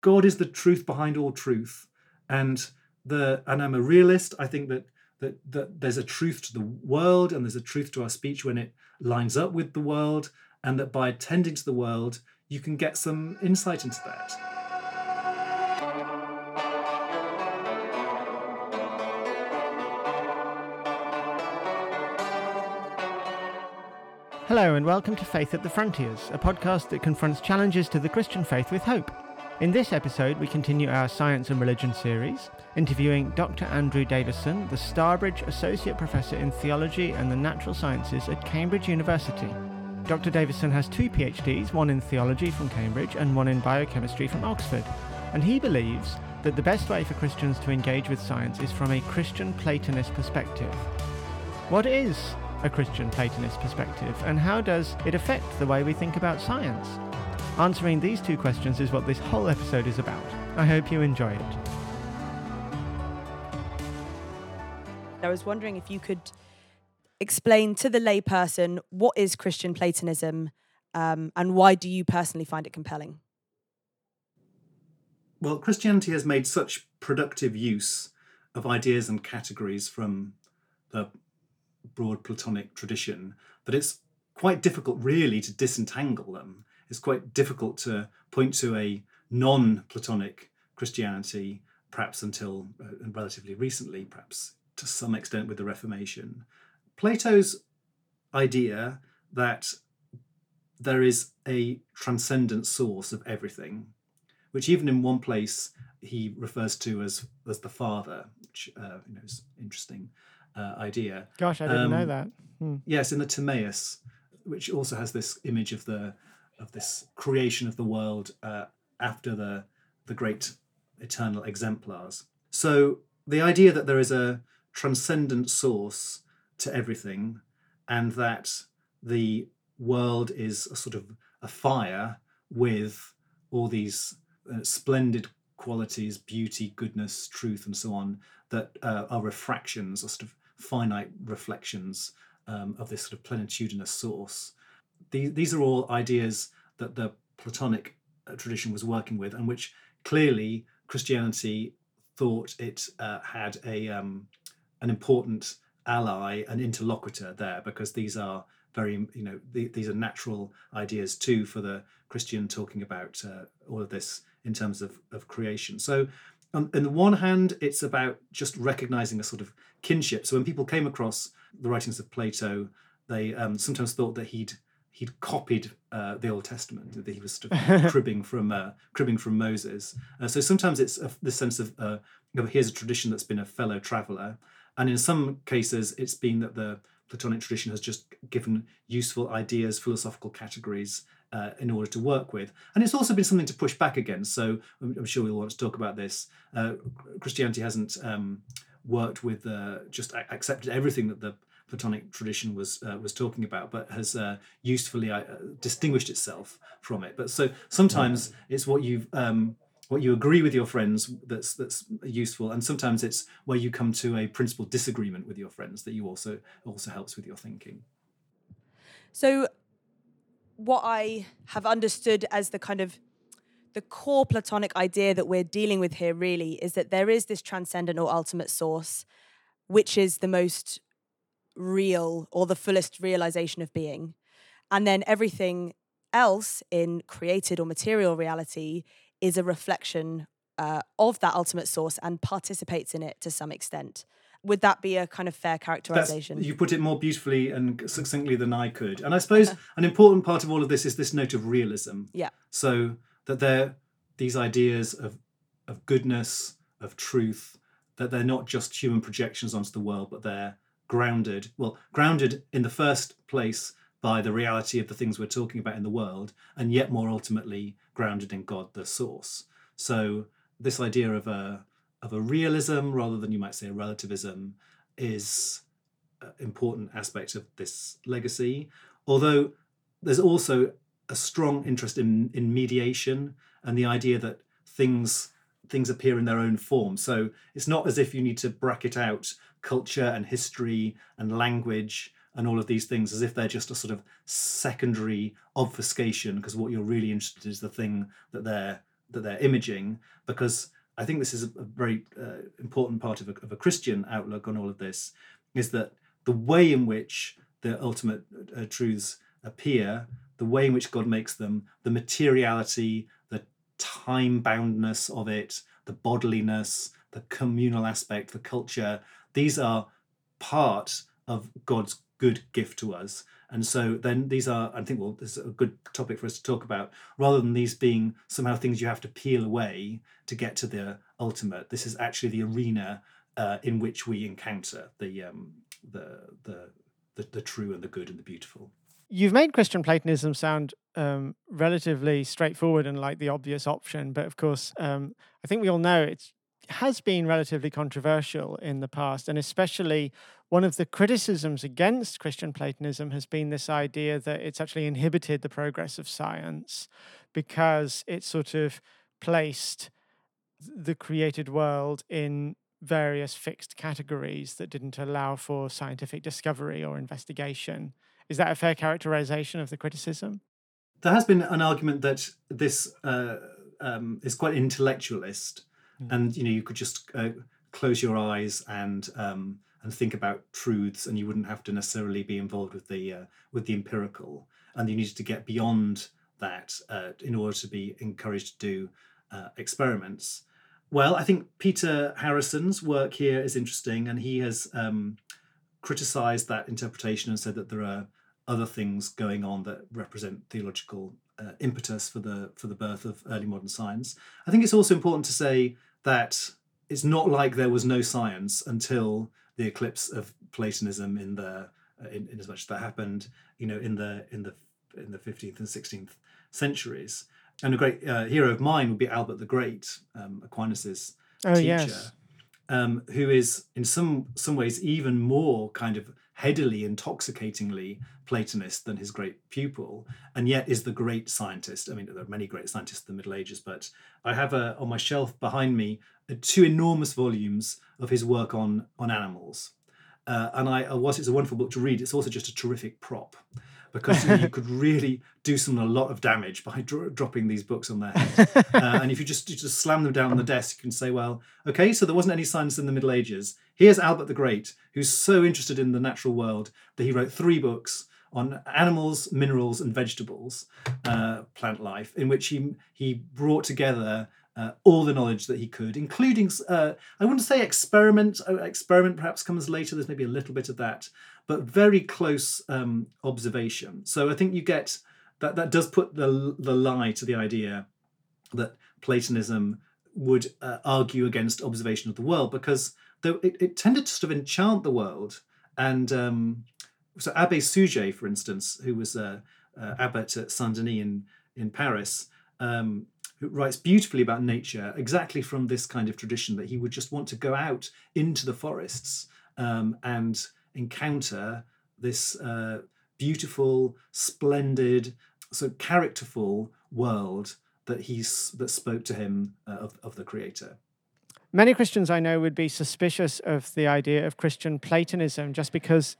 God is the truth behind all truth, and the and I'm a realist. I think that that that there's a truth to the world and there's a truth to our speech when it lines up with the world, and that by attending to the world, you can get some insight into that. Hello, and welcome to Faith at the Frontiers, a podcast that confronts challenges to the Christian faith with hope. In this episode, we continue our Science and Religion series, interviewing Dr. Andrew Davison, the Starbridge Associate Professor in Theology and the Natural Sciences at Cambridge University. Dr. Davison has two PhDs, one in theology from Cambridge and one in biochemistry from Oxford, and he believes that the best way for Christians to engage with science is from a Christian Platonist perspective. What is a Christian Platonist perspective, and how does it affect the way we think about science? Answering these two questions is what this whole episode is about. I hope you enjoy it. I was wondering if you could explain to the layperson what is Christian Platonism um, and why do you personally find it compelling? Well, Christianity has made such productive use of ideas and categories from the broad Platonic tradition that it's quite difficult, really, to disentangle them. It's quite difficult to point to a non Platonic Christianity, perhaps until uh, relatively recently, perhaps to some extent with the Reformation. Plato's idea that there is a transcendent source of everything, which even in one place he refers to as as the Father, which uh, you know is interesting uh, idea. Gosh, I didn't um, know that. Hmm. Yes, in the Timaeus, which also has this image of the of this creation of the world uh, after the the great eternal exemplars. So the idea that there is a transcendent source to everything, and that the world is a sort of a fire with all these uh, splendid qualities, beauty, goodness, truth, and so on, that uh, are refractions or sort of finite reflections um, of this sort of plenitudinous source. These, these are all ideas that the Platonic uh, tradition was working with, and which clearly Christianity thought it uh, had a um, an important ally, an interlocutor there, because these are very you know the, these are natural ideas too for the Christian talking about uh, all of this in terms of of creation. So on, on the one hand, it's about just recognizing a sort of kinship. So when people came across the writings of Plato, they um, sometimes thought that he'd he'd copied uh, the Old Testament, that he was sort of cribbing from uh, cribbing from Moses. Uh, so sometimes it's a, the sense of uh, here's a tradition that's been a fellow traveller, and in some cases it's been that the Platonic tradition has just given useful ideas, philosophical categories uh, in order to work with. And it's also been something to push back against. So I'm, I'm sure we'll want to talk about this. Uh, Christianity hasn't um, worked with uh, just accepted everything that the Platonic tradition was uh, was talking about, but has uh, usefully uh, distinguished itself from it. But so sometimes it's what you um, what you agree with your friends that's that's useful, and sometimes it's where you come to a principal disagreement with your friends that you also also helps with your thinking. So, what I have understood as the kind of the core Platonic idea that we're dealing with here really is that there is this transcendent or ultimate source, which is the most real or the fullest realization of being. And then everything else in created or material reality is a reflection uh, of that ultimate source and participates in it to some extent. Would that be a kind of fair characterization? That's, you put it more beautifully and succinctly than I could. And I suppose an important part of all of this is this note of realism. Yeah. So that they're these ideas of of goodness, of truth, that they're not just human projections onto the world, but they're grounded. Well, grounded in the first place by the reality of the things we're talking about in the world, and yet more ultimately grounded in God, the source. So this idea of a of a realism rather than you might say a relativism is an important aspect of this legacy. Although there's also a strong interest in in mediation and the idea that things things appear in their own form. So it's not as if you need to bracket out culture and history and language and all of these things as if they're just a sort of secondary obfuscation because what you're really interested in is the thing that they're that they're imaging. Because I think this is a, very uh, important part of a, of a Christian outlook on all of this is that the way in which the ultimate uh, truths appear, the way in which God makes them, the materiality, the time boundness of it, the bodiliness, the communal aspect, the culture, these are part of God's good gift to us. And so then these are, I think, well, this is a good topic for us to talk about. Rather than these being somehow things you have to peel away to get to the ultimate, this is actually the arena uh, in which we encounter the, um, the, the, the, the true and the good and the beautiful. You've made Christian Platonism sound um, relatively straightforward and like the obvious option, but of course, um, I think we all know it's has been relatively controversial in the past, and especially one of the criticisms against Christian Platonism has been this idea that it's actually inhibited the progress of science because it sort of placed the created world in various fixed categories that didn't allow for scientific discovery or investigation. Is that a fair characterization of the criticism? There has been an argument that this uh, um, is quite intellectualist mm. and you know you could just uh, close your eyes and um, and think about truths, and you wouldn't have to necessarily be involved with the uh, with the empirical, and you needed to get beyond that uh, in order to be encouraged to do uh, experiments. Well, I think Peter Harrison's work here is interesting, and he has um, criticized that interpretation and said that there are other things going on that represent theological uh, impetus for the for the birth of early modern science. I think it's also important to say that it's not like there was no science until the eclipse of Platonism in the uh, in, in, as much as that happened, you know, in the in the in the 15th and 16th centuries. And a great uh, hero of mine would be Albert the Great, um, Aquinas's oh, teacher, yes. um, who is in some some ways even more kind of headily, intoxicatingly Platonist than his great pupil, and yet is the great scientist. I mean, there are many great scientists in the Middle Ages, but I have a, on my shelf behind me uh, two enormous volumes of his work on on animals. Uh, and I, whilst it's a wonderful book to read, it's also just a terrific prop because you, know, you could really do some a lot of damage by dro- dropping these books on their head. Uh, and if you just you just slam them down on the desk, you can say, well, okay, so there wasn't any science in the Middle Ages. Here's Albert the Great, who's so interested in the natural world that he wrote three books on animals, minerals, and vegetables, uh, plant life, in which he he brought together uh, all the knowledge that he could, including uh, I wouldn't say experiment. Uh, experiment perhaps comes later. There's maybe a little bit of that, but very close um, observation. So I think you get that. That does put the the lie to the idea that Platonism would uh, argue against observation of the world because though it, it tended to sort of enchant the world and um, so Abbe Suger, for instance, who was a uh, uh, abbot at Saint Denis in in Paris, um, who writes beautifully about nature, exactly from this kind of tradition that he would just want to go out into the forests um, and encounter this uh, beautiful, splendid, so characterful world that he's that spoke to him uh, of, of the creator. Many Christians I know would be suspicious of the idea of Christian Platonism just because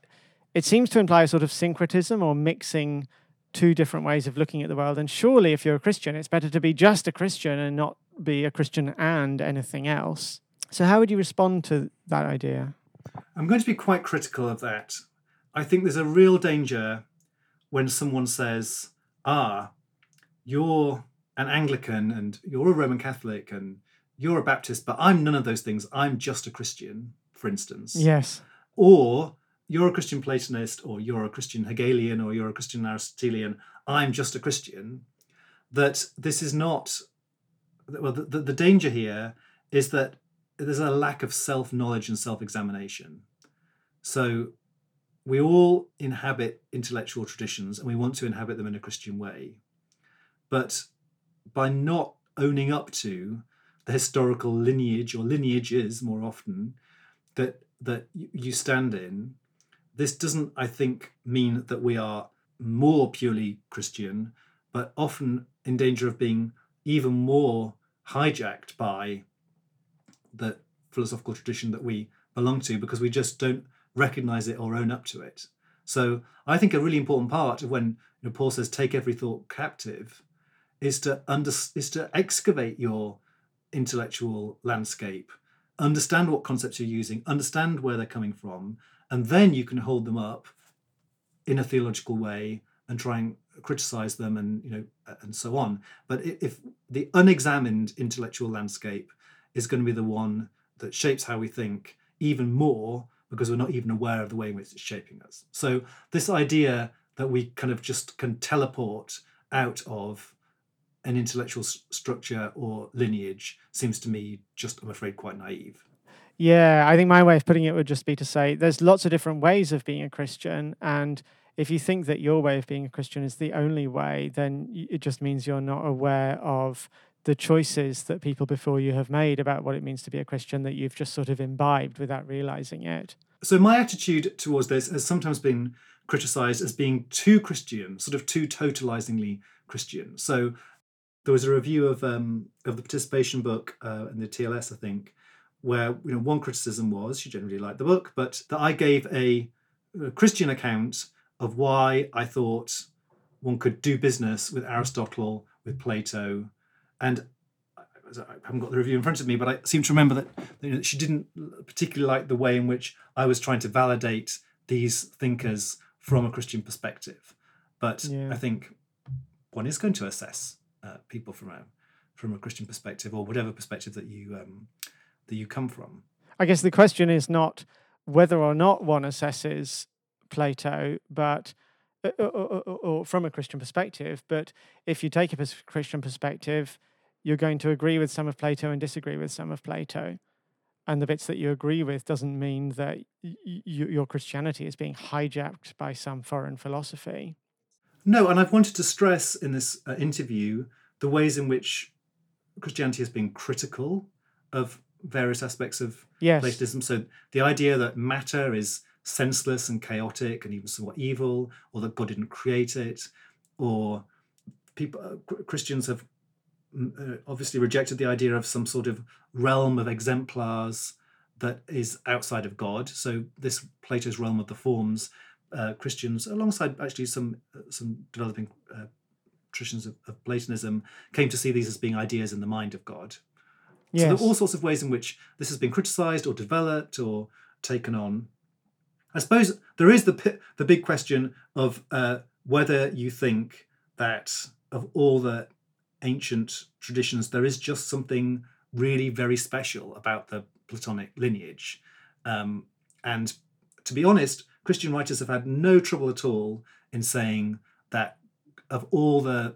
it seems to imply a sort of syncretism or mixing two different ways of looking at the world. And surely, if you're a Christian, it's better to be just a Christian and not be a Christian and anything else. So, how would you respond to that idea? I'm going to be quite critical of that. I think there's a real danger when someone says, ah, you're an Anglican and you're a Roman Catholic and you're a Baptist, but I'm none of those things. I'm just a Christian, for instance. Yes. Or you're a Christian Platonist, or you're a Christian Hegelian, or you're a Christian Aristotelian. I'm just a Christian. That this is not, well, the, the, the danger here is that there's a lack of self knowledge and self examination. So we all inhabit intellectual traditions and we want to inhabit them in a Christian way. But by not owning up to the historical lineage or lineages more often that that you stand in, this doesn't, I think, mean that we are more purely Christian, but often in danger of being even more hijacked by the philosophical tradition that we belong to because we just don't recognize it or own up to it. So I think a really important part of when you know, Paul says, take every thought captive, is to under, is to excavate your intellectual landscape, understand what concepts you're using, understand where they're coming from, and then you can hold them up in a theological way and try and criticize them and you know and so on. But if the unexamined intellectual landscape is going to be the one that shapes how we think even more because we're not even aware of the way in which it's shaping us. So this idea that we kind of just can teleport out of an intellectual structure or lineage seems to me just, I'm afraid, quite naive. Yeah, I think my way of putting it would just be to say there's lots of different ways of being a Christian. And if you think that your way of being a Christian is the only way, then it just means you're not aware of the choices that people before you have made about what it means to be a Christian that you've just sort of imbibed without realizing it. So, my attitude towards this has sometimes been criticized as being too Christian, sort of too totalizingly Christian. So, there was a review of um, of the participation book uh, in the TLS, I think, where you know one criticism was she generally liked the book, but that I gave a, a Christian account of why I thought one could do business with Aristotle, with Plato, and I haven't got the review in front of me, but I seem to remember that you know, she didn't particularly like the way in which I was trying to validate these thinkers from a Christian perspective. But yeah. I think one is going to assess uh, people from a from a Christian perspective or whatever perspective that you um, that you come from. I guess the question is not whether or not one assesses Plato, but or, or, or, or from a Christian perspective. But if you take a Christian perspective, you're going to agree with some of Plato and disagree with some of Plato. And the bits that you agree with doesn't mean that y- your Christianity is being hijacked by some foreign philosophy. No, and I've wanted to stress in this uh, interview the ways in which Christianity has been critical of various aspects of yes. Platonism. So the idea that matter is senseless and chaotic and even somewhat evil, or that God didn't create it, or people uh, Christians have uh, obviously rejected the idea of some sort of realm of exemplars that is outside of God. So this Plato's realm of the forms, uh, Christians, alongside actually some uh, some developing uh, traditions of, of, Platonism, came to see these as being ideas in the mind of God. Yes. So there are all sorts of ways in which this has been criticised or developed or taken on. I suppose there is the the big question of uh, whether you think that of all the ancient traditions, there is just something really very special about the Platonic lineage. Um, and to be honest, Christian writers have had no trouble at all in saying that of all the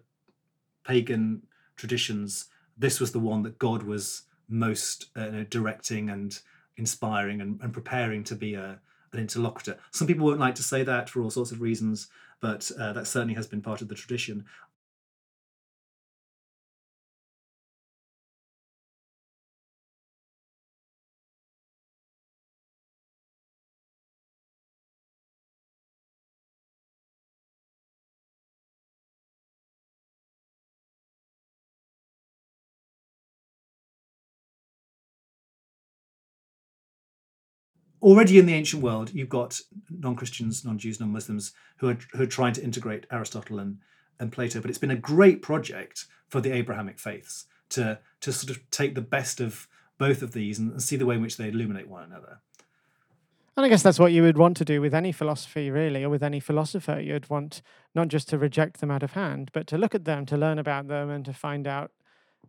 pagan traditions, this was the one that God was most uh, directing and inspiring and, and preparing to be a, an interlocutor. Some people won't like to say that for all sorts of reasons, but uh, that certainly has been part of the tradition. Already in the ancient world, you've got non-Christians, non-Jews, non-Muslims who are who are trying to integrate Aristotle and, and Plato. But it's been a great project for the Abrahamic faiths to to sort of take the best of both of these and, and see the way in which they illuminate one another. And I guess that's what you would want to do with any philosophy, really, or with any philosopher. You'd want not just to reject them out of hand, but to look at them, to learn about them, and to find out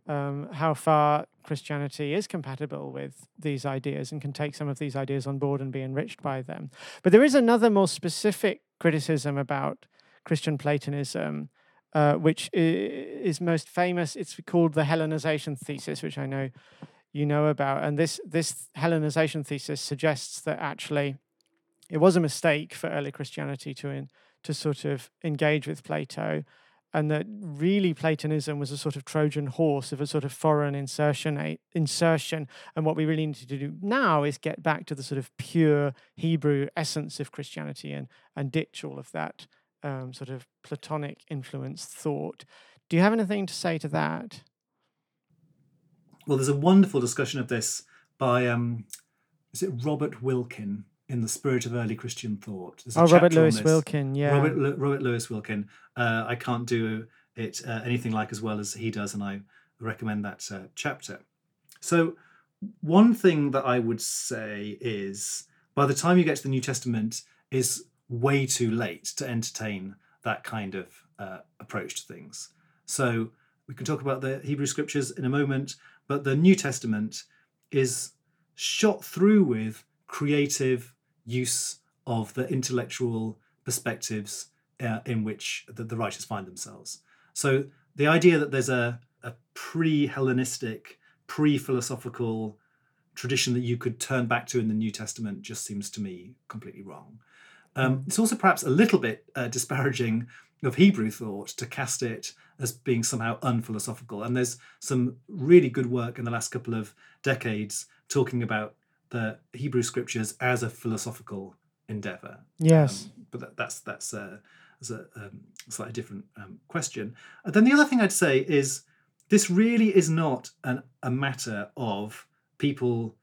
um, how far Christianity is compatible with these ideas and can take some of these ideas on board and be enriched by them. But there is another more specific criticism about Christian Platonism, uh, which is most famous. It's called the Hellenization thesis, which I know you know about. And this this Hellenization thesis suggests that actually it was a mistake for early Christianity to in, to sort of engage with Plato and that really Platonism was a sort of Trojan horse of a sort of foreign insertion. Insertion, and what we really need to do now is get back to the sort of pure Hebrew essence of Christianity and and ditch all of that um, sort of Platonic influenced thought. Do you have anything to say to that? Well, there's a wonderful discussion of this by um, is it Robert Wilken in the spirit of early Christian thought. oh, Robert Louis Wilken, yeah. Robert, Robert Louis Wilken. Uh, I can't do it uh, anything like as well as he does, and I recommend that uh, chapter. So, one thing that I would say is by the time you get to the New Testament, is way too late to entertain that kind of uh, approach to things. So, we can talk about the Hebrew scriptures in a moment, but the New Testament is shot through with creative use of the intellectual perspectives uh, in which the, the, writers find themselves. So the idea that there's a, a pre Hellenistic, pre philosophical tradition that you could turn back to in the New Testament just seems to me completely wrong. Um, it's also perhaps a little bit uh, disparaging of Hebrew thought to cast it as being somehow unphilosophical. And there's some really good work in the last couple of decades talking about the Hebrew scriptures as a philosophical endeavor. Yes, um, but that, that's that's, uh, that's a um, slightly different um, question. And then the other thing I'd say is this really is not an, a matter of people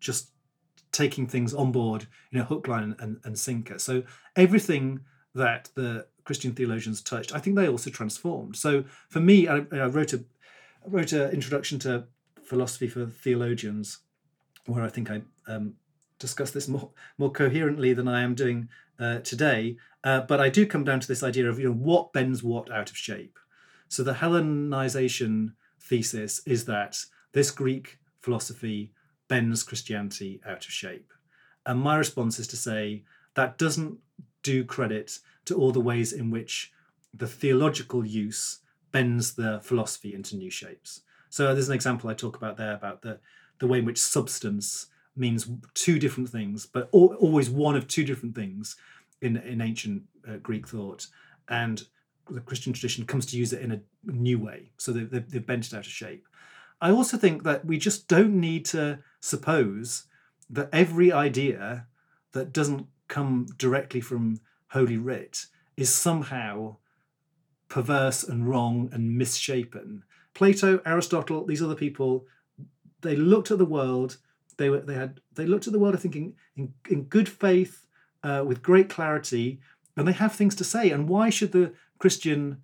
just taking things on board, you know, hook, line, and, and sinker. So everything that the Christian theologians touched, I think they also transformed. So for me, I, I wrote a I wrote an introduction to philosophy for theologians, where I think I um, discuss this more more coherently than I am doing uh, today. Uh, but I do come down to this idea of you know what bends what out of shape. So the Hellenization thesis is that this Greek philosophy bends Christianity out of shape, and my response is to say that doesn't do credit to all the ways in which the theological use bends the philosophy into new shapes. So there's an example I talk about there about the, the way in which substance means two different things, but always one of two different things in, in ancient uh, Greek thought. And the Christian tradition comes to use it in a new way. So they, they've, they've bent it out of shape. I also think that we just don't need to suppose that every idea that doesn't come directly from Holy Writ is somehow perverse and wrong and misshapen. Plato, Aristotle, these other people, they looked at the world. They were they had they looked at the world, I think, in in, good faith, uh, with great clarity, and they have things to say. And why should the Christian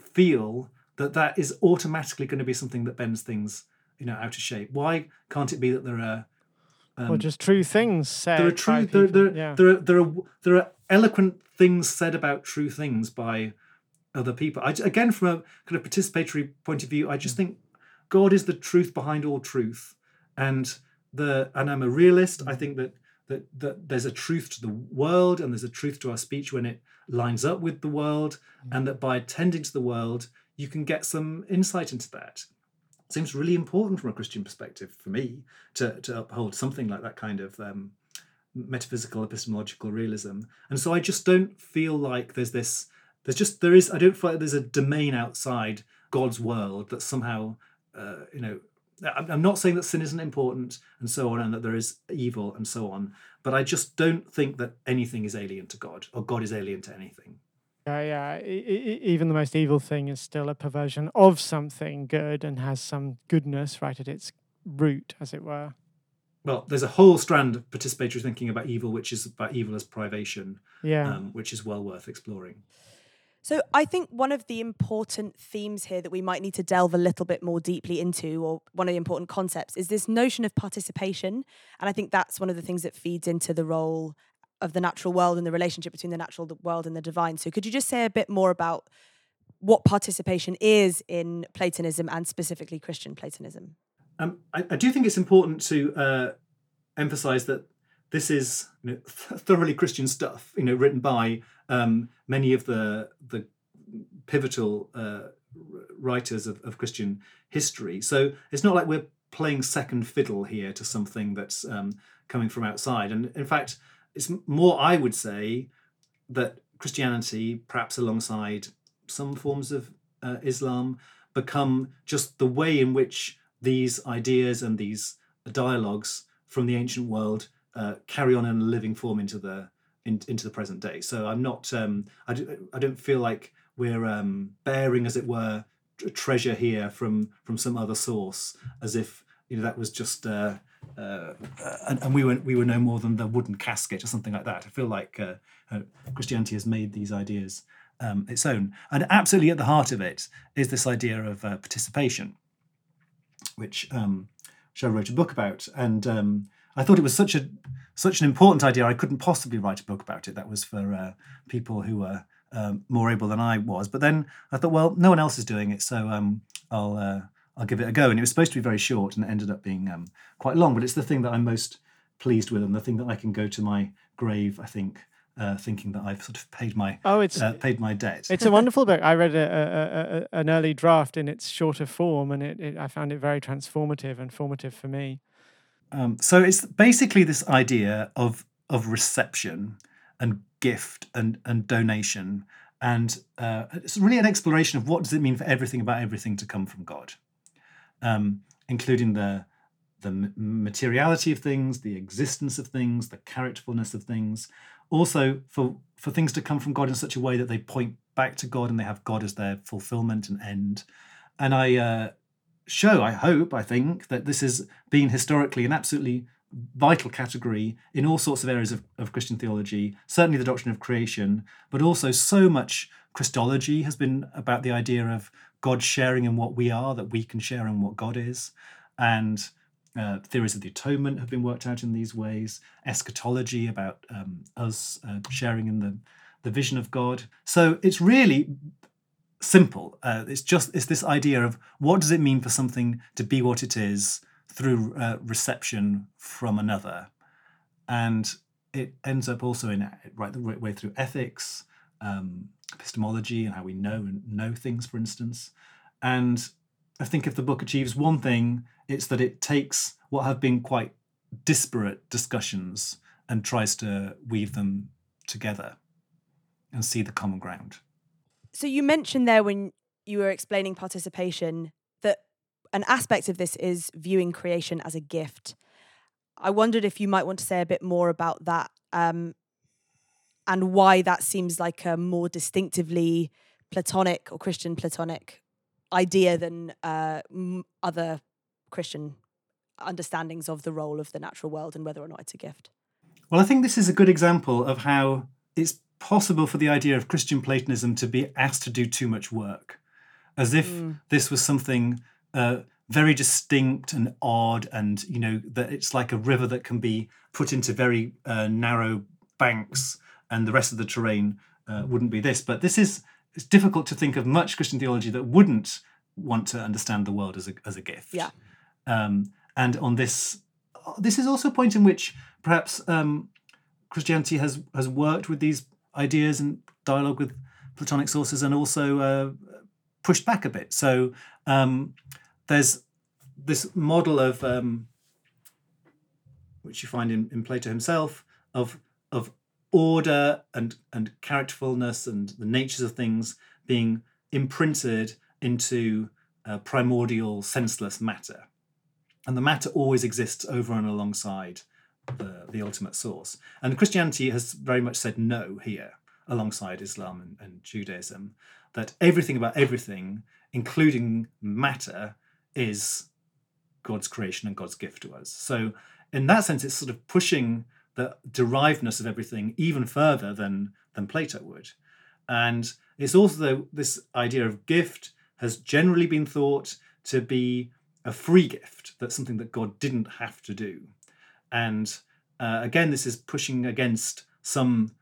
feel that that is automatically going to be something that bends things, you know, out of shape? Why can't it be that there are um, or just true things said. There are true. There, there, yeah. there, are, there are there are eloquent things said about true things by other people. I, again, from a kind of participatory point of view, I just think God is the truth behind all truth, and the and I'm a realist. I think that that that there's a truth to the world and there's a truth to our speech when it lines up with the world, and that by attending to the world, you can get some insight into that seems really important from a Christian perspective for me to, to uphold something like that kind of um, metaphysical epistemological realism. And so I just don't feel like there's this, there's just, there is, I don't feel like there's a domain outside God's world that somehow, uh, you know, I'm not saying that sin isn't important and so on, and that there is evil and so on, but I just don't think that anything is alien to God or God is alien to anything. Yeah, yeah. even the most evil thing is still a perversion of something good and has some goodness right at its root, as it were. Well, there's a whole strand of participatory thinking about evil, which is about evil as privation, yeah, um, which is well worth exploring. So I think one of the important themes here that we might need to delve a little bit more deeply into, or one of the important concepts, is this notion of participation. And I think that's one of the things that feeds into the role of the natural world and the relationship between the natural world and the divine. So could you just say a bit more about what participation is in Platonism and specifically Christian Platonism? Um, I, I, do think it's important to uh, emphasize that this is you know, th- thoroughly Christian stuff, you know, written by um, many of the the pivotal uh, writers of, of, Christian history. So it's not like we're playing second fiddle here to something that's um, coming from outside. And in fact, it's more, I would say, that Christianity, perhaps alongside some forms of uh, Islam, become just the way in which these ideas and these dialogues from the ancient world uh, carry on in a living form into the in, into the present day. So I'm not, um, I, do, I don't feel like we're um, bearing, as it were, a treasure here from from some other source, as if you know that was just. Uh, uh, and, and, we were we were no more than the wooden casket or something like that. I feel like uh, uh, Christianity has made these ideas um, its own. And absolutely at the heart of it is this idea of uh, participation, which um, which I wrote a book about. And um, I thought it was such a such an important idea. I couldn't possibly write a book about it. That was for uh, people who were um, more able than I was. But then I thought, well, no one else is doing it, so um, I'll uh, I'll give it a go. And it was supposed to be very short, and it ended up being um, quite long. But it's the thing that I'm most pleased with, and the thing that I can go to my grave. I think. Uh, thinking that I've sort of paid my Oh, it's uh, paid my debt. it's a wonderful book. I read a, a, a, an early draft in its shorter form, and it, it I found it very transformative and formative for me. Um, so it's basically this idea of of reception and gift and and donation, and uh, it's really an exploration of what does it mean for everything about everything to come from God, um, including the the materiality of things, the existence of things, the characterfulness of things, also for for things to come from God in such a way that they point back to God and they have God as their fulfillment and end. And I uh, show, I hope, I think, that this has been historically an absolutely vital category in all sorts of areas of, of Christian theology, certainly the doctrine of creation, but also so much Christology has been about the idea of God sharing in what we are, that we can share in what God is. And uh, theories of the atonement have been worked out in these ways, eschatology about um, us uh, sharing in the, the vision of God. So it's really simple. Uh, it's just it's this idea of what does it mean for something to be what it is through uh, reception from another, and it ends up also in right the way through ethics, um, epistemology, and how we know and know things, for instance. And I think if the book achieves one thing, it's that it takes what have been quite disparate discussions and tries to weave them together and see the common ground. So you mentioned there when you were explaining participation that an aspect of this is viewing creation as a gift. I wondered if you might want to say a bit more about that um, and why that seems like a more distinctively Platonic or Christian Platonic idea than uh, other Christian understandings of the role of the natural world and whether or not it's a gift. Well, I think this is a good example of how it's possible for the idea of Christian Platonism to be asked to do too much work, as if Mm. this was something uh, very distinct and odd, and you know that it's like a river that can be put into very uh, narrow banks, and the rest of the terrain uh, wouldn't be this. But this is it's difficult to think of much Christian theology that wouldn't want to understand the world as a as a gift. Yeah. Um, and on this, this is also a point in which perhaps um, Christianity has has worked with these ideas and dialogue with Platonic sources, and also uh, pushed back a bit. So um, there's this model of um, which you find in, in Plato himself of of order and and characterfulness and the natures of things being imprinted into uh, primordial senseless matter and the matter always exists over and alongside the, the ultimate source. And Christianity has very much said no here, alongside Islam and, and Judaism, that everything about everything, including matter, is God's creation and God's gift to us. So, in that sense, it's sort of pushing the derivedness of everything even further than than Plato would. And it's also this idea of gift has generally been thought to be a free gift. That's something that God didn't have to do. And uh, again, this is pushing against some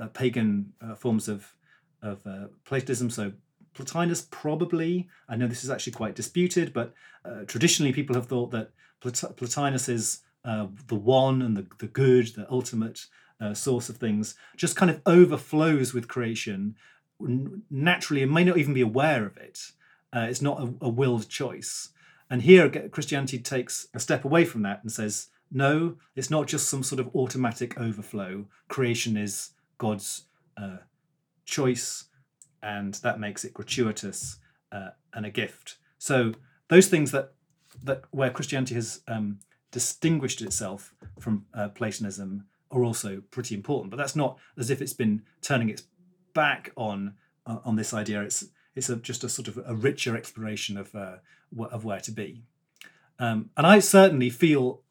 uh, pagan uh, forms of of uh, Platonism. So Plotinus probably. I know this is actually quite disputed, but uh, traditionally people have thought that Plat- Plotinus is uh, the one and the, the good, the ultimate source of things, just kind of overflows with creation naturally and may not even be aware of it. It's not a, a willed choice. And here Christianity takes a step away from that and says, no, it's not just some sort of automatic overflow. Creation is God's uh, choice, and that makes it gratuitous uh, and a gift. So those things that that where Christianity has um, distinguished itself from uh, Platonism are also pretty important. But that's not as if it's been turning its back on uh, on this idea. It's it's a, just a sort of a richer exploration of uh, of where to be. Um, and I certainly feel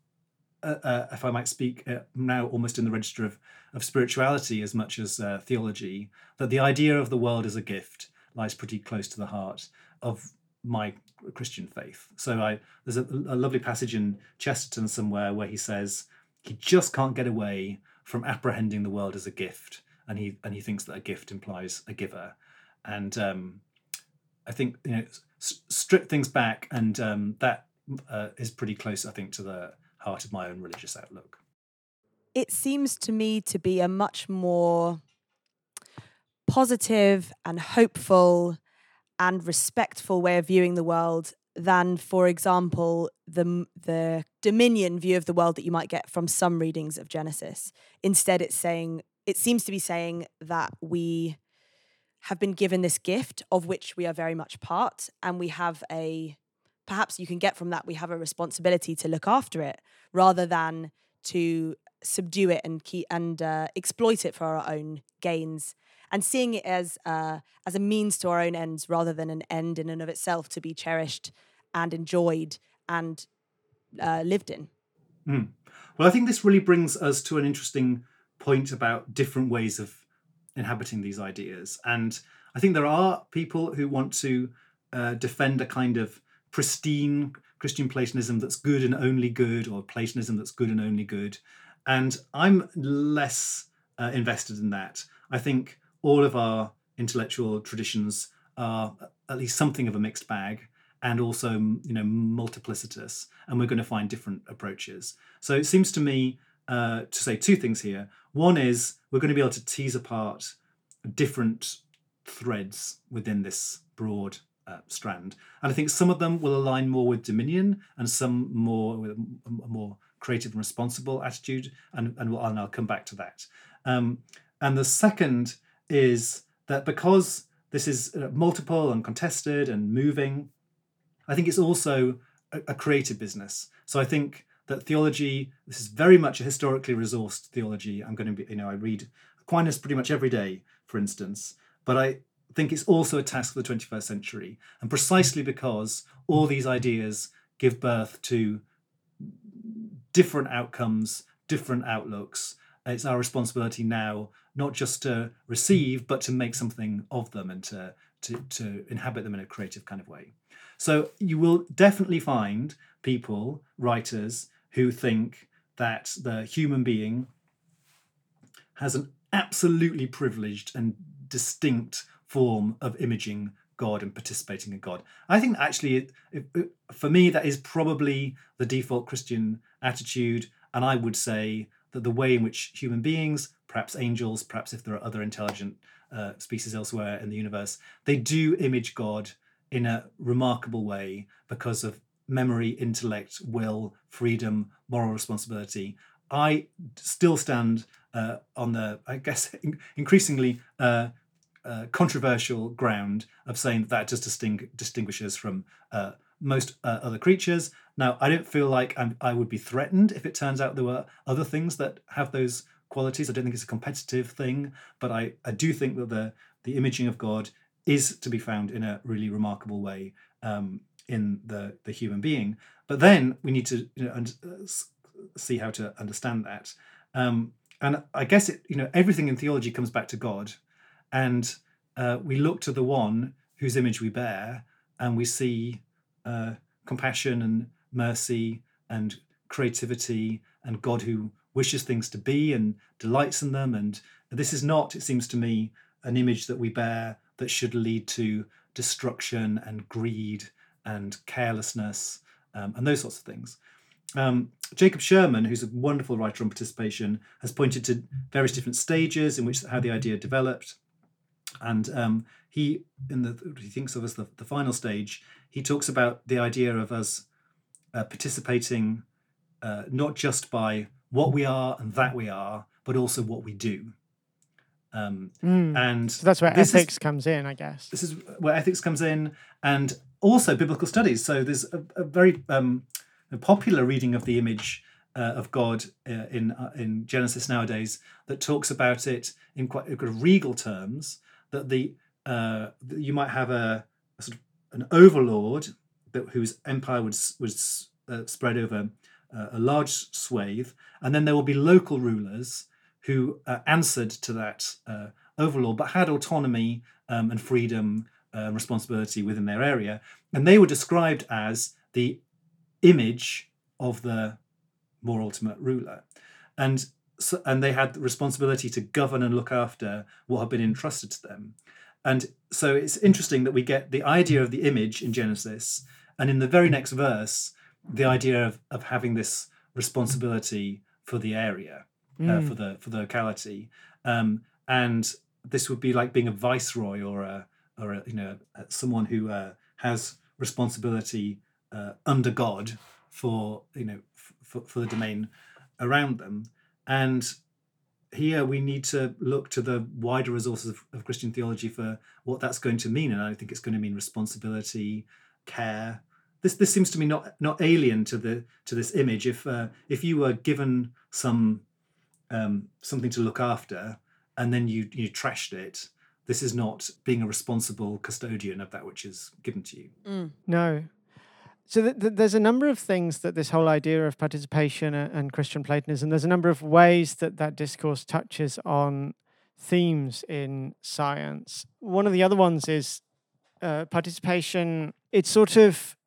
uh, uh, if I might speak uh, now almost in the register of, of spirituality as much as uh, theology, that the idea of the world as a gift lies pretty close to the heart of my Christian faith. So I there's a, a lovely passage in Chesterton somewhere where he says he just can't get away from apprehending the world as a gift, and he and he thinks that a gift implies a giver, and um, I think you know s- strip things back, and um, that uh, is pretty close, I think, to the heart of my own religious outlook. It seems to me to be a much more positive and hopeful and respectful way of viewing the world than, for example, the the dominion view of the world that you might get from some readings of Genesis. Instead, it's saying it seems to be saying that we have been given this gift of which we are very much part, and we have a perhaps you can get from that we have a responsibility to look after it rather than to subdue it and keep and uh, exploit it for our own gains and seeing it as uh, as a means to our own ends rather than an end in and of itself to be cherished and enjoyed and uh, lived in. Mm. Well, I think this really brings us to an interesting point about different ways of inhabiting these ideas, and I think there are people who want to uh, defend a kind of pristine Christian Platonism that's good and only good, or Platonism that's good and only good. And I'm less uh, invested in that. I think all of our intellectual traditions are at least something of a mixed bag and also you know multiplicitous and we're going to find different approaches so it seems to me uh, to say two things here one is we're going to be able to tease apart different threads within this broad uh, strand and i think some of them will align more with dominion and some more with a more creative and responsible attitude and, and, we'll, and i'll come back to that um, and the second is that because this is uh, multiple and contested and moving, I think it's also a, a creative business. So I think that theology, this is very much a historically resourced theology. I'm going to be, you know, I read Aquinas pretty much every day, for instance, but I think it's also a task for the 21st century. And precisely because all these ideas give birth to different outcomes, different outlooks, it's our responsibility now not just to receive but to make something of them and to to, to inhabit them in a creative kind of way so you will definitely find people writers who think that the human being has an absolutely privileged and distinct form of imaging God and participating in God. I think actually, it, it, for me, that is probably the default Christian attitude. And I would say that the way in which human beings, perhaps angels, perhaps if there are other intelligent uh, species elsewhere in the universe, they do image God in a remarkable way because of memory, intellect, will, freedom, moral responsibility. I still stand uh, on the, I guess, increasingly uh, uh, controversial ground of saying that, that just disting- distinguishes from uh, most uh, other creatures. Now, I don't feel like I'm, i would be threatened if it turns out there were other things that have those qualities. I don't think it's a competitive thing, but I, I do think that the the imaging of God is to be found in a really remarkable way um, in the the human being. But then we need to you know, uh, see how to understand that. Um, and I guess it you know everything in theology comes back to God, and uh, we look to the one whose image we bear, and we see uh, compassion and mercy and creativity and God who wishes things to be and delights in them. And this is not, it seems to me, an image that we bear that should lead to destruction and greed and carelessness um, and those sorts of things. Um, Jacob Sherman, who's a wonderful writer on participation, has pointed to various different stages in which how the idea developed, and um, he in the he thinks of as the, the final stage he talks about the idea of us uh, participating uh, not just by what we are and that we are but also what we do. Um, mm. and so that's where ethics is, comes in i guess. This is where ethics comes in and also biblical studies. So there's a, a very um, a popular reading of the image uh, of God uh, in uh, in Genesis nowadays that talks about it in quite kind of regal terms that the uh, you might have a, a, sort of an overlord that whose empire would would uh, spread over uh, a large swathe, and then there will be local rulers who uh, answered to that uh, overlord but had autonomy um, and freedom and responsibility within their area. And they were described as the image of the more ultimate ruler. And and they had the responsibility to govern and look after what had been entrusted to them. And so it's interesting that we get the idea of the image in Genesis, and in the very next verse, the idea of, of having this responsibility for the area, mm. uh, for the for the locality, um, and this would be like being a viceroy or a or a, you know someone who uh, has responsibility uh, under God for you know for, for the domain around them, and here we need to look to the wider resources of, of, Christian theology for what that's going to mean. And I think it's going to mean responsibility, care. This this seems to me not not alien to the to this image. If uh, if you were given some um, something to look after and then you you trashed it, this is not being a responsible custodian of that which is given to you. Mm. No, so th- th- there's a number of things that this whole idea of participation and Christian Platonism, there's a number of ways that that discourse touches on themes in science. One of the other ones is uh, participation. It sort of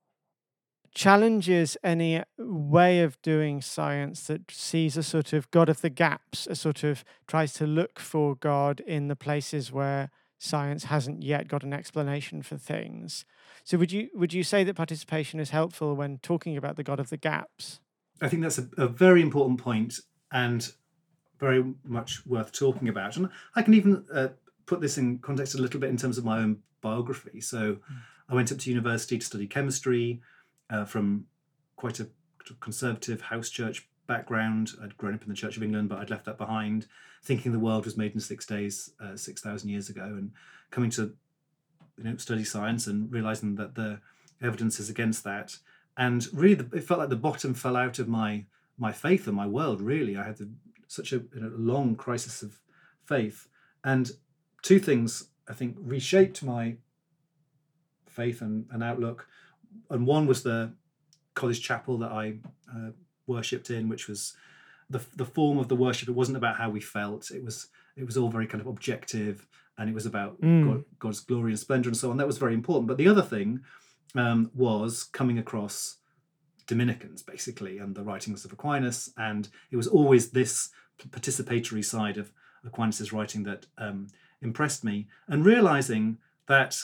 challenges any way of doing science that sees a sort of God of the gaps, a sort of tries to look for God in the places where science hasn't yet got an explanation for things. So would you would you say that participation is helpful when talking about the God of the gaps? I think that's a, a very important point and very much worth talking about. And I can even uh, put this in context a little bit in terms of my own biography. So mm. I went up to university to study chemistry uh, from quite a conservative house church background. I'd grown up in the Church of England, but I'd left that behind, thinking the world was made in six days, uh, six thousand years ago, and coming to you know study science and realizing that the evidence is against that. And really the, it felt like the bottom fell out of my my faith and my world really. I had the, such a, a long crisis of faith. And two things i think reshaped my faith and, and outlook. And one was the college chapel that i uh, worshipped in which was the, the form of the worship it wasn't about how we felt it was it was all very kind of objective and it was about mm. God, God's glory and splendor and so on. That was very important. But the other thing um, was coming across Dominicans basically and the writings of Aquinas, and it was always this participatory side of Aquinas's writing that um, impressed me, and realizing that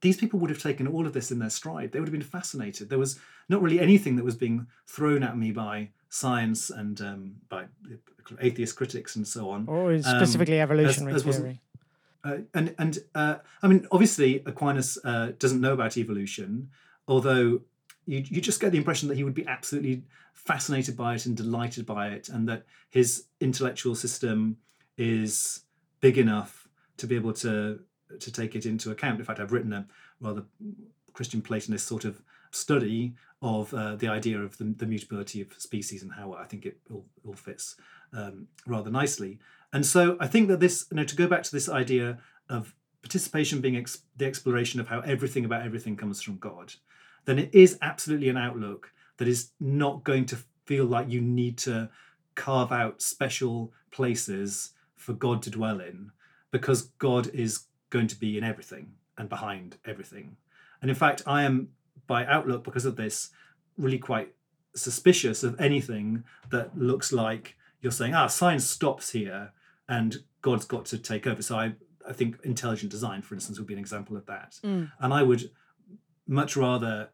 these people would have taken all of this in their stride. They would have been fascinated. There was not really anything that was being thrown at me by science and um, by atheist critics and so on. Or um, specifically um, evolutionary as, as theory. Uh, and and uh, I mean, obviously, Aquinas uh, doesn't know about evolution, although you, you just get the impression that he would be absolutely fascinated by it and delighted by it, and that his intellectual system is big enough to be able to to take it into account. In fact, I've written a rather Christian Platonist sort of study of uh, the idea of the, the, mutability of species and how I think it all, all fits um, rather nicely. And so I think that this, you know, to go back to this idea of participation being ex- the exploration of how everything about everything comes from God, then it is absolutely an outlook that is not going to feel like you need to carve out special places for God to dwell in because God is going to be in everything and behind everything. And in fact, I am by outlook because of this really quite suspicious of anything that looks like you're saying ah science stops here and god's got to take over so i i think intelligent design for instance would be an example of that mm. and i would much rather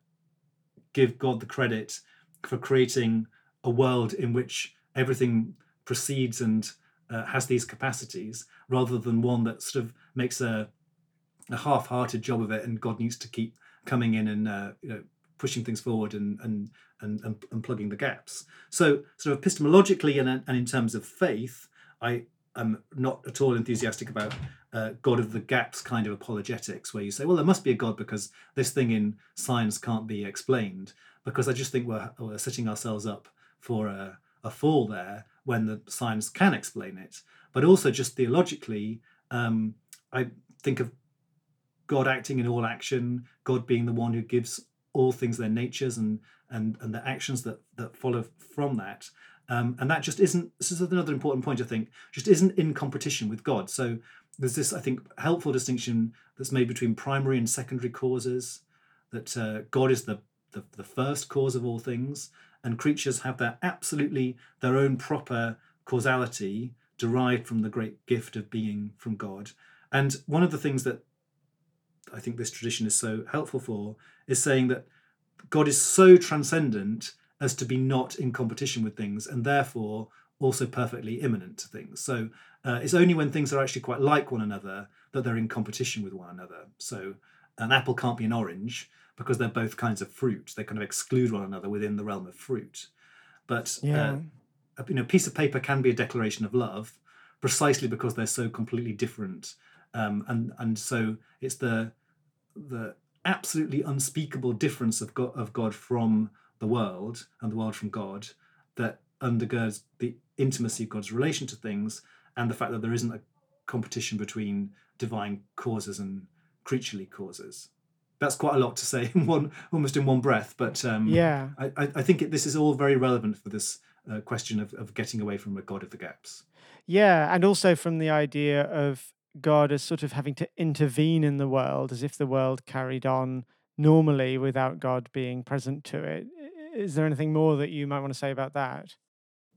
give god the credit for creating a world in which everything proceeds and uh, has these capacities rather than one that sort of makes a a half-hearted job of it and god needs to keep coming in and uh, you know pushing things forward and and and, and, and plugging the gaps. So sort of epistemologically and, and in terms of faith, I am not at all enthusiastic about uh, God of the gaps kind of apologetics, where you say, well, there must be a God because this thing in science can't be explained. Because I just think we're, we're setting ourselves up for a, a fall there when the science can explain it. But also, just theologically, um, I think of God acting in all action, God being the one who gives all things, their natures and and and the actions that that follow from that. Um, and that just isn't. This is another important point I think. Just isn't in competition with God. So there's this I think helpful distinction that's made between primary and secondary causes. That uh, God is the, the the first cause of all things, and creatures have their absolutely their own proper causality derived from the great gift of being from God. And one of the things that I think this tradition is so helpful for is saying that God is so transcendent as to be not in competition with things and therefore also perfectly immanent to things. So uh, it's only when things are actually quite like one another that they're in competition with one another. So an apple can't be an orange because they're both kinds of fruit. They kind of exclude one another within the realm of fruit. But Yeah. uh, a- you know, a piece of paper can be a declaration of love precisely because they're so completely different. Um, and and so it's the the absolutely unspeakable difference of God, of God from the world and the world from God that undergirds the intimacy of God's relation to things and the fact that there isn't a competition between divine causes and creaturely causes. That's quite a lot to say in one almost in one breath, but um, Yeah. I, I I think it, this is all very relevant for this uh, question of, of getting away from a God of the gaps. Yeah, and also from the idea of God as sort of having to intervene in the world as if the world carried on normally without God being present to it. Is there anything more that you might want to say about that?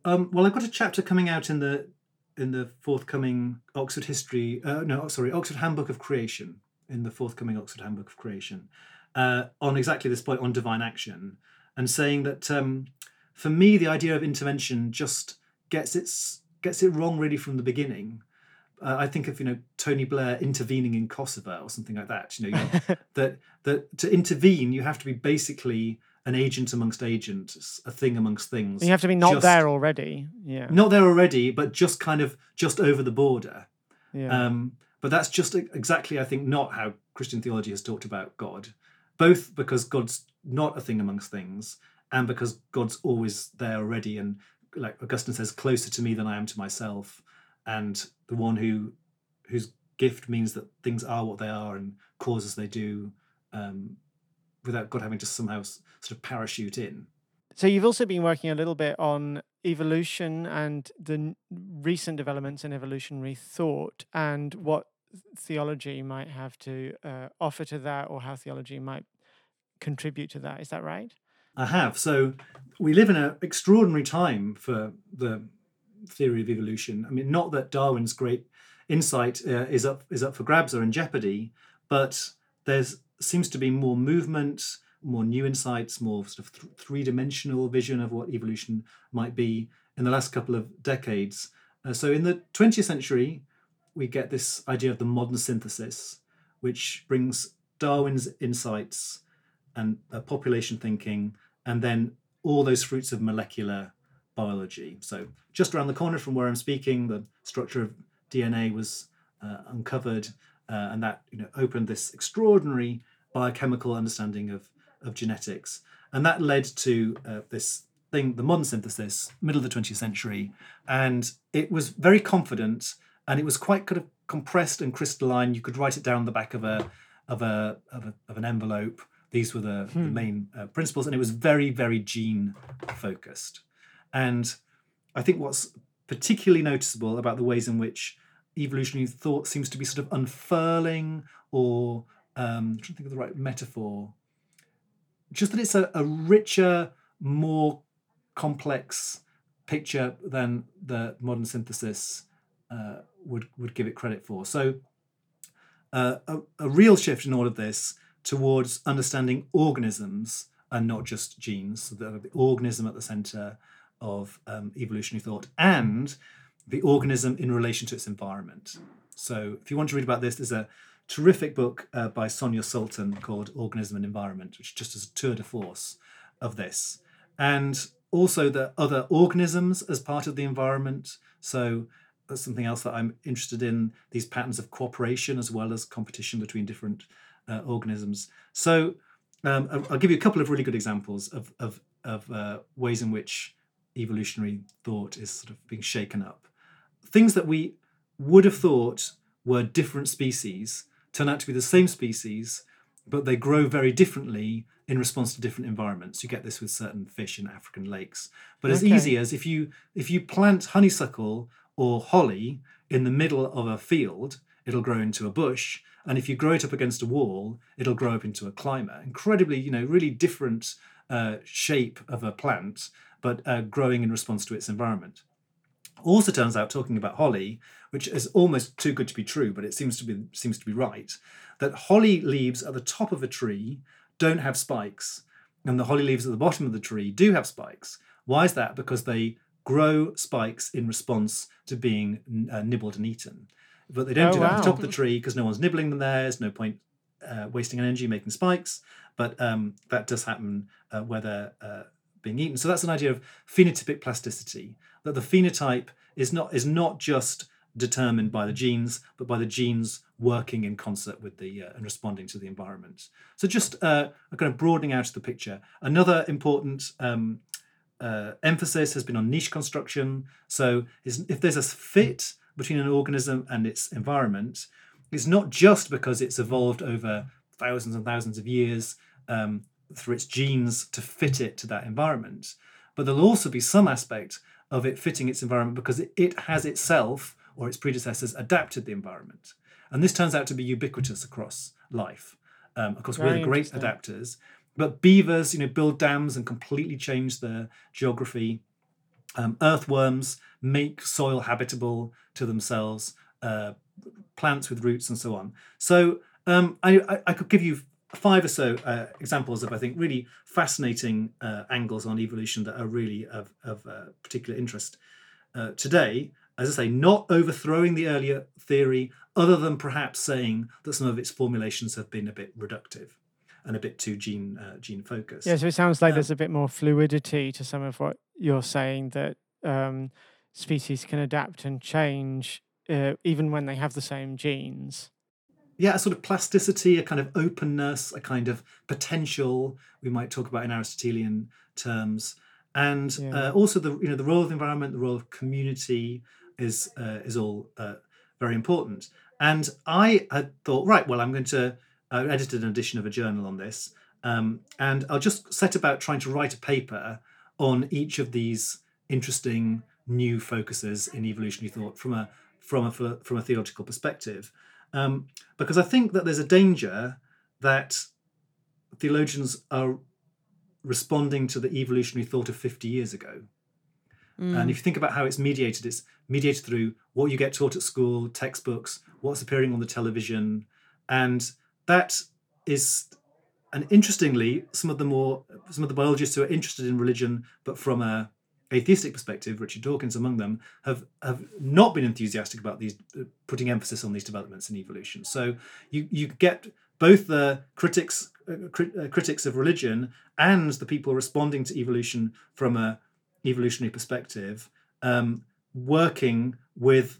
Um, well, I've got a chapter coming out in the in the forthcoming Oxford History. Uh, no, sorry, Oxford Handbook of Creation. In the forthcoming Oxford Handbook of Creation, uh, on exactly this point on divine action, and saying that um, for me the idea of intervention just gets its gets it wrong really from the beginning. Uh, I think of you know Tony Blair intervening in Kosovo or something like that. You know, you that that to intervene you have to be basically an agent amongst agents, a thing amongst things. you have to be not just- there already. Yeah. not there already, but just kind of just over the border. Yeah. Um, but that's just exactly, I think, not how Christian theology has talked about God, both because God's not a thing amongst things, and because God's always there already, and like Augustine says, closer to me than I am to myself, and the one who whose gift means that things are what they are and cause as they do, um, without God having to somehow sort of parachute in. So you've also been working a little bit on evolution and the recent developments in evolutionary thought and what theology might have to uh, offer to that or how theology might contribute to that. Is that right? I have. So we live in an extraordinary time for the theory of evolution. I mean, not that Darwin's great insight uh, is up is up for grabs or in jeopardy, but there's seems to be more movement, more new insights, more sort of th- three dimensional vision of what evolution might be in the last couple of decades. Uh, so in the 20th century, we get this idea of the modern synthesis, which brings Darwin's insights and uh, population thinking, and then all those fruits of molecular biology. So, just around the corner from where I'm speaking, the structure of DNA was uh, uncovered, uh, and that you know opened this extraordinary biochemical understanding of of genetics, and that led to uh, this thing, the modern synthesis, middle of the 20th century, and it was very confident, and it was quite kind of compressed and crystalline. You could write it down the back of a of a of, a, of an envelope. These were the, the main uh, principles, and it was very, very gene focused. And I think what's particularly noticeable about the ways in which evolutionary thought seems to be sort of unfurling, or um, I'm trying to think of the right metaphor, just that it's a, a richer, more complex picture than the modern synthesis uh, would would give it credit for. So, uh, a, a real shift in all of this towards understanding organisms and not just genes. So the, the organism at the center of um, evolutionary thought and the organism in relation to its environment. So, if you want to read about this, there's a terrific book uh, by Sonia Sultan called Organism and Environment, which just is a tour de force of this. And also the other organisms as part of the environment. So that's something else that I'm interested in these patterns of cooperation as well as competition between different uh, organisms. So um, I'll- give you a couple of really good examples of, of, of uh, ways in which evolutionary thought is sort of being shaken up. Things that we would have thought were different species turn out to be the same species but they grow very differently in response to different environments. You get this with certain fish in African lakes. But as easy as if you if you plant honeysuckle or holly in the middle of a field, it'll grow into a bush. And if you grow it up against a wall, it'll grow up into a climber. Incredibly, you know, really different uh, shape of a plant, but uh, growing in response to its environment. Also turns out, talking about holly, which is almost too good to be true, but it seems to be seems to be right, that holly leaves at the top of a tree don't have spikes, and the holly leaves at the bottom of the tree do have spikes. Why is that? Because they grow spikes in response to being uh, nibbled and eaten, but they don't Oh, do that at the top of the tree because no one's nibbling them there. There's no point uh, wasting energy making spikes, but um, that does happen uh, where they're uh, being eaten. So that's an idea of phenotypic plasticity. That the phenotype is not is not just determined by the genes, but by the genes working in concert with the uh, and responding to the environment. So just uh, a kind of broadening out of the picture. Another important um, uh, emphasis has been on niche construction. So if there's a fit between an organism and its environment, it's not just because it's evolved over thousands and thousands of years um, through its genes to fit it to that environment, but there'll also be some aspect of it fitting its environment because it, has itself or its predecessors adapted the environment. And this turns out to be ubiquitous across life. Um, of course, we're the great adapters, but beavers, you know, build dams and completely change the geography. Um, earthworms make soil habitable to themselves. Uh, plants with roots and so on. So um, I, I, I could give you five or so uh, examples of I think really fascinating uh, angles on evolution that are really of, of uh, particular interest uh, today. As I say, not overthrowing the earlier theory, other than perhaps saying that some of its formulations have been a bit reductive and a bit too gene uh, gene focused. Yeah, so it sounds like Um, there's a bit more fluidity to some of what you're saying that um, species can adapt and change uh, even when they have the same genes. yeah, a sort of plasticity, a kind of openness, a kind of potential. We might talk about in Aristotelian terms, and Yeah. uh, also the you know the role of the environment, the role of community is uh, is all uh, very important. And I had thought, right, well, I'm going to I edited an edition of a journal on this, um, and I'll just set about trying to write a paper on each of these interesting new focuses in evolutionary thought from a from a from a theological perspective um, because I think that there's a danger that theologians are responding to the evolutionary thought of 50 years ago. And if you think about how it's mediated, it's mediated through what you get taught at school, textbooks, what's appearing on the television. And that is, and interestingly, some of the more, some of the biologists who are interested in religion, but from a atheistic perspective, Richard Dawkins among them, have, have not been enthusiastic about these, putting emphasis on these developments in evolution. So you, you get both the critics, uh, uh, critics of religion and the people responding to evolution from a evolutionary perspective, um, working with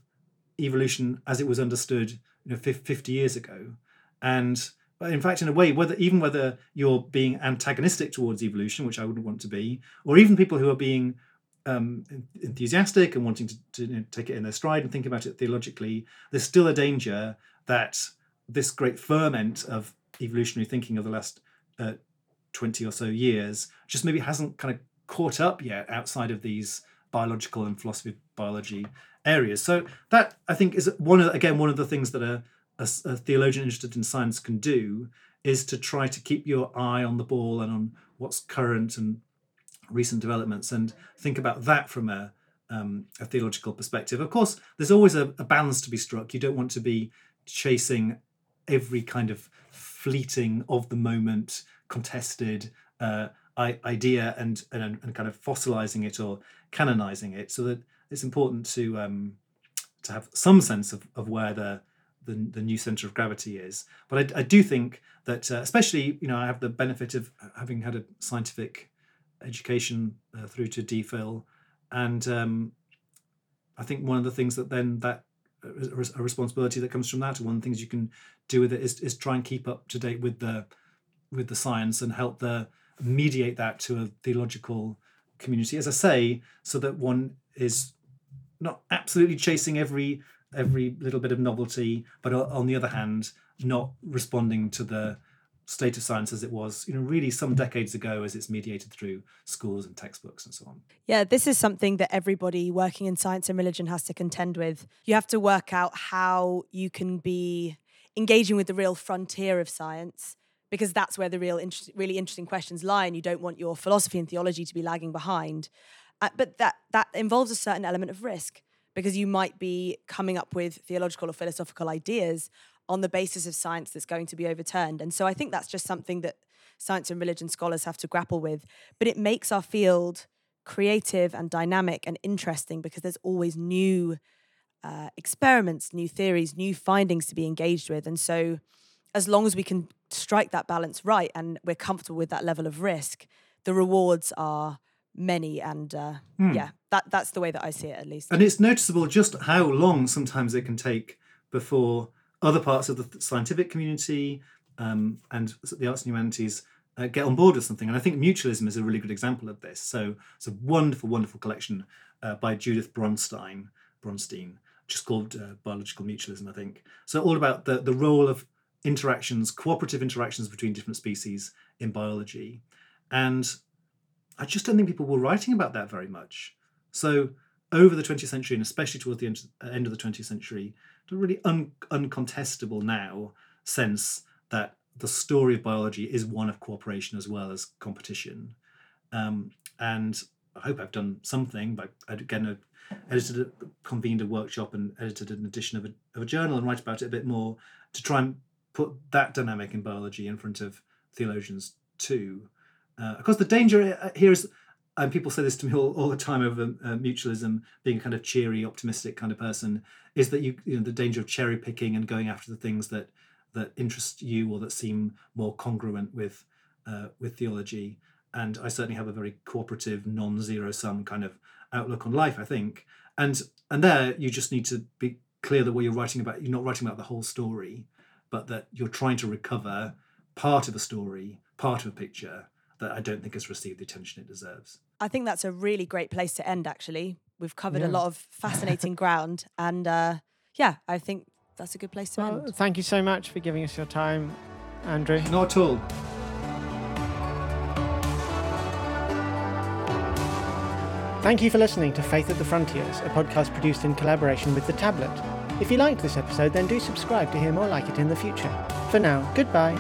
evolution as it was understood, you know, fif- 50 years ago, and in fact, in a way, whether even whether you're being antagonistic towards evolution, which I wouldn't want to be, or even people who are being um, enthusiastic and wanting to, to you know, take it in their stride and think about it theologically, there's still a danger that this great ferment of evolutionary thinking of the last uh, 20 or so years just maybe hasn't kind of caught up yet outside of these biological and philosophy of biology areas. So that I think is one of again one of the things that a, a a theologian interested in science can do is to try to keep your eye on the ball and on what's current and recent developments and think about that from a um, a theological perspective. Of course, there's always a, a balance to be struck. You don't want to be chasing every kind of fleeting of the moment contested uh, idea and, and and kind of fossilizing it or canonizing it so that it's important to um, to have some sense of, of where the, the the new center of gravity is. But I, I do think that uh, especially you know I have the benefit of having had a scientific education uh, through to DPhil and um, I think one of the things that then that a responsibility that comes from that one of the things you can do with it is, is try and keep up to date with the with the science and help the mediate that to a theological community as i say so that one is not absolutely chasing every every little bit of novelty but on the other hand not responding to the state of science as it was, you know, really some decades ago as it's mediated through schools and textbooks and so on. Yeah, this is something that everybody working in science and religion has to contend with. You have to work out how you can be engaging with the real frontier of science because that's where the real inter- really interesting questions lie and you don't want your philosophy and theology to be lagging behind. Uh, but that that involves a certain element of risk because you might be coming up with theological or philosophical ideas on the basis of science that's going to be overturned. And so I think that's just something that science and religion scholars have to grapple with. But it makes our field creative and dynamic and interesting because there's always new uh, experiments, new theories, new findings to be engaged with. And so, as long as we can strike that balance right and we're comfortable with that level of risk, the rewards are many. And uh, Hmm. yeah, that that's the way that I see it, at least. And it's noticeable just how long sometimes it can take before other parts of the scientific community um, and the arts and humanities uh, get on board with something. And I think mutualism is a really good example of this. So it's a wonderful, wonderful collection uh, by Judith Bronstein, Bronstein, just called uh, Biological Mutualism, I think. So all about the, the role of interactions, cooperative interactions between different species in biology. And I just don't think people were writing about that very much. So over the 20th century, and especially towards the end, of the 20th century, a really un, uncontestable now sense that the story of biology is one of cooperation as well as competition. Um, and I hope I've done something, but again I edited, a, convened a workshop and edited an edition of a, of a journal and write about it a bit more to try and put that dynamic in biology in front of theologians too. Uh, of course, the danger uh, here is and people say this to me all, all the time over uh, mutualism being a kind of cheery optimistic kind of person is that you you know the danger of cherry picking and going after the things that that interest you or that seem more congruent with uh, with theology and i certainly have a very cooperative non-zero sum kind of outlook on life i think and and there you just need to be clear that what you're writing about you're not writing about the whole story but that you're trying to recover part of a story part of a picture that I don't think has received the attention it deserves. I think that's a really great place to end, actually. We've covered Yeah. a lot of fascinating ground. And uh, yeah, I think that's a good place to Well, end. thank you so much for giving us your time, Andrew. Not at all. Thank you for listening to Faith at the Frontiers, a podcast produced in collaboration with The Tablet. If you liked this episode, then do subscribe to hear more like it in the future. For now, goodbye.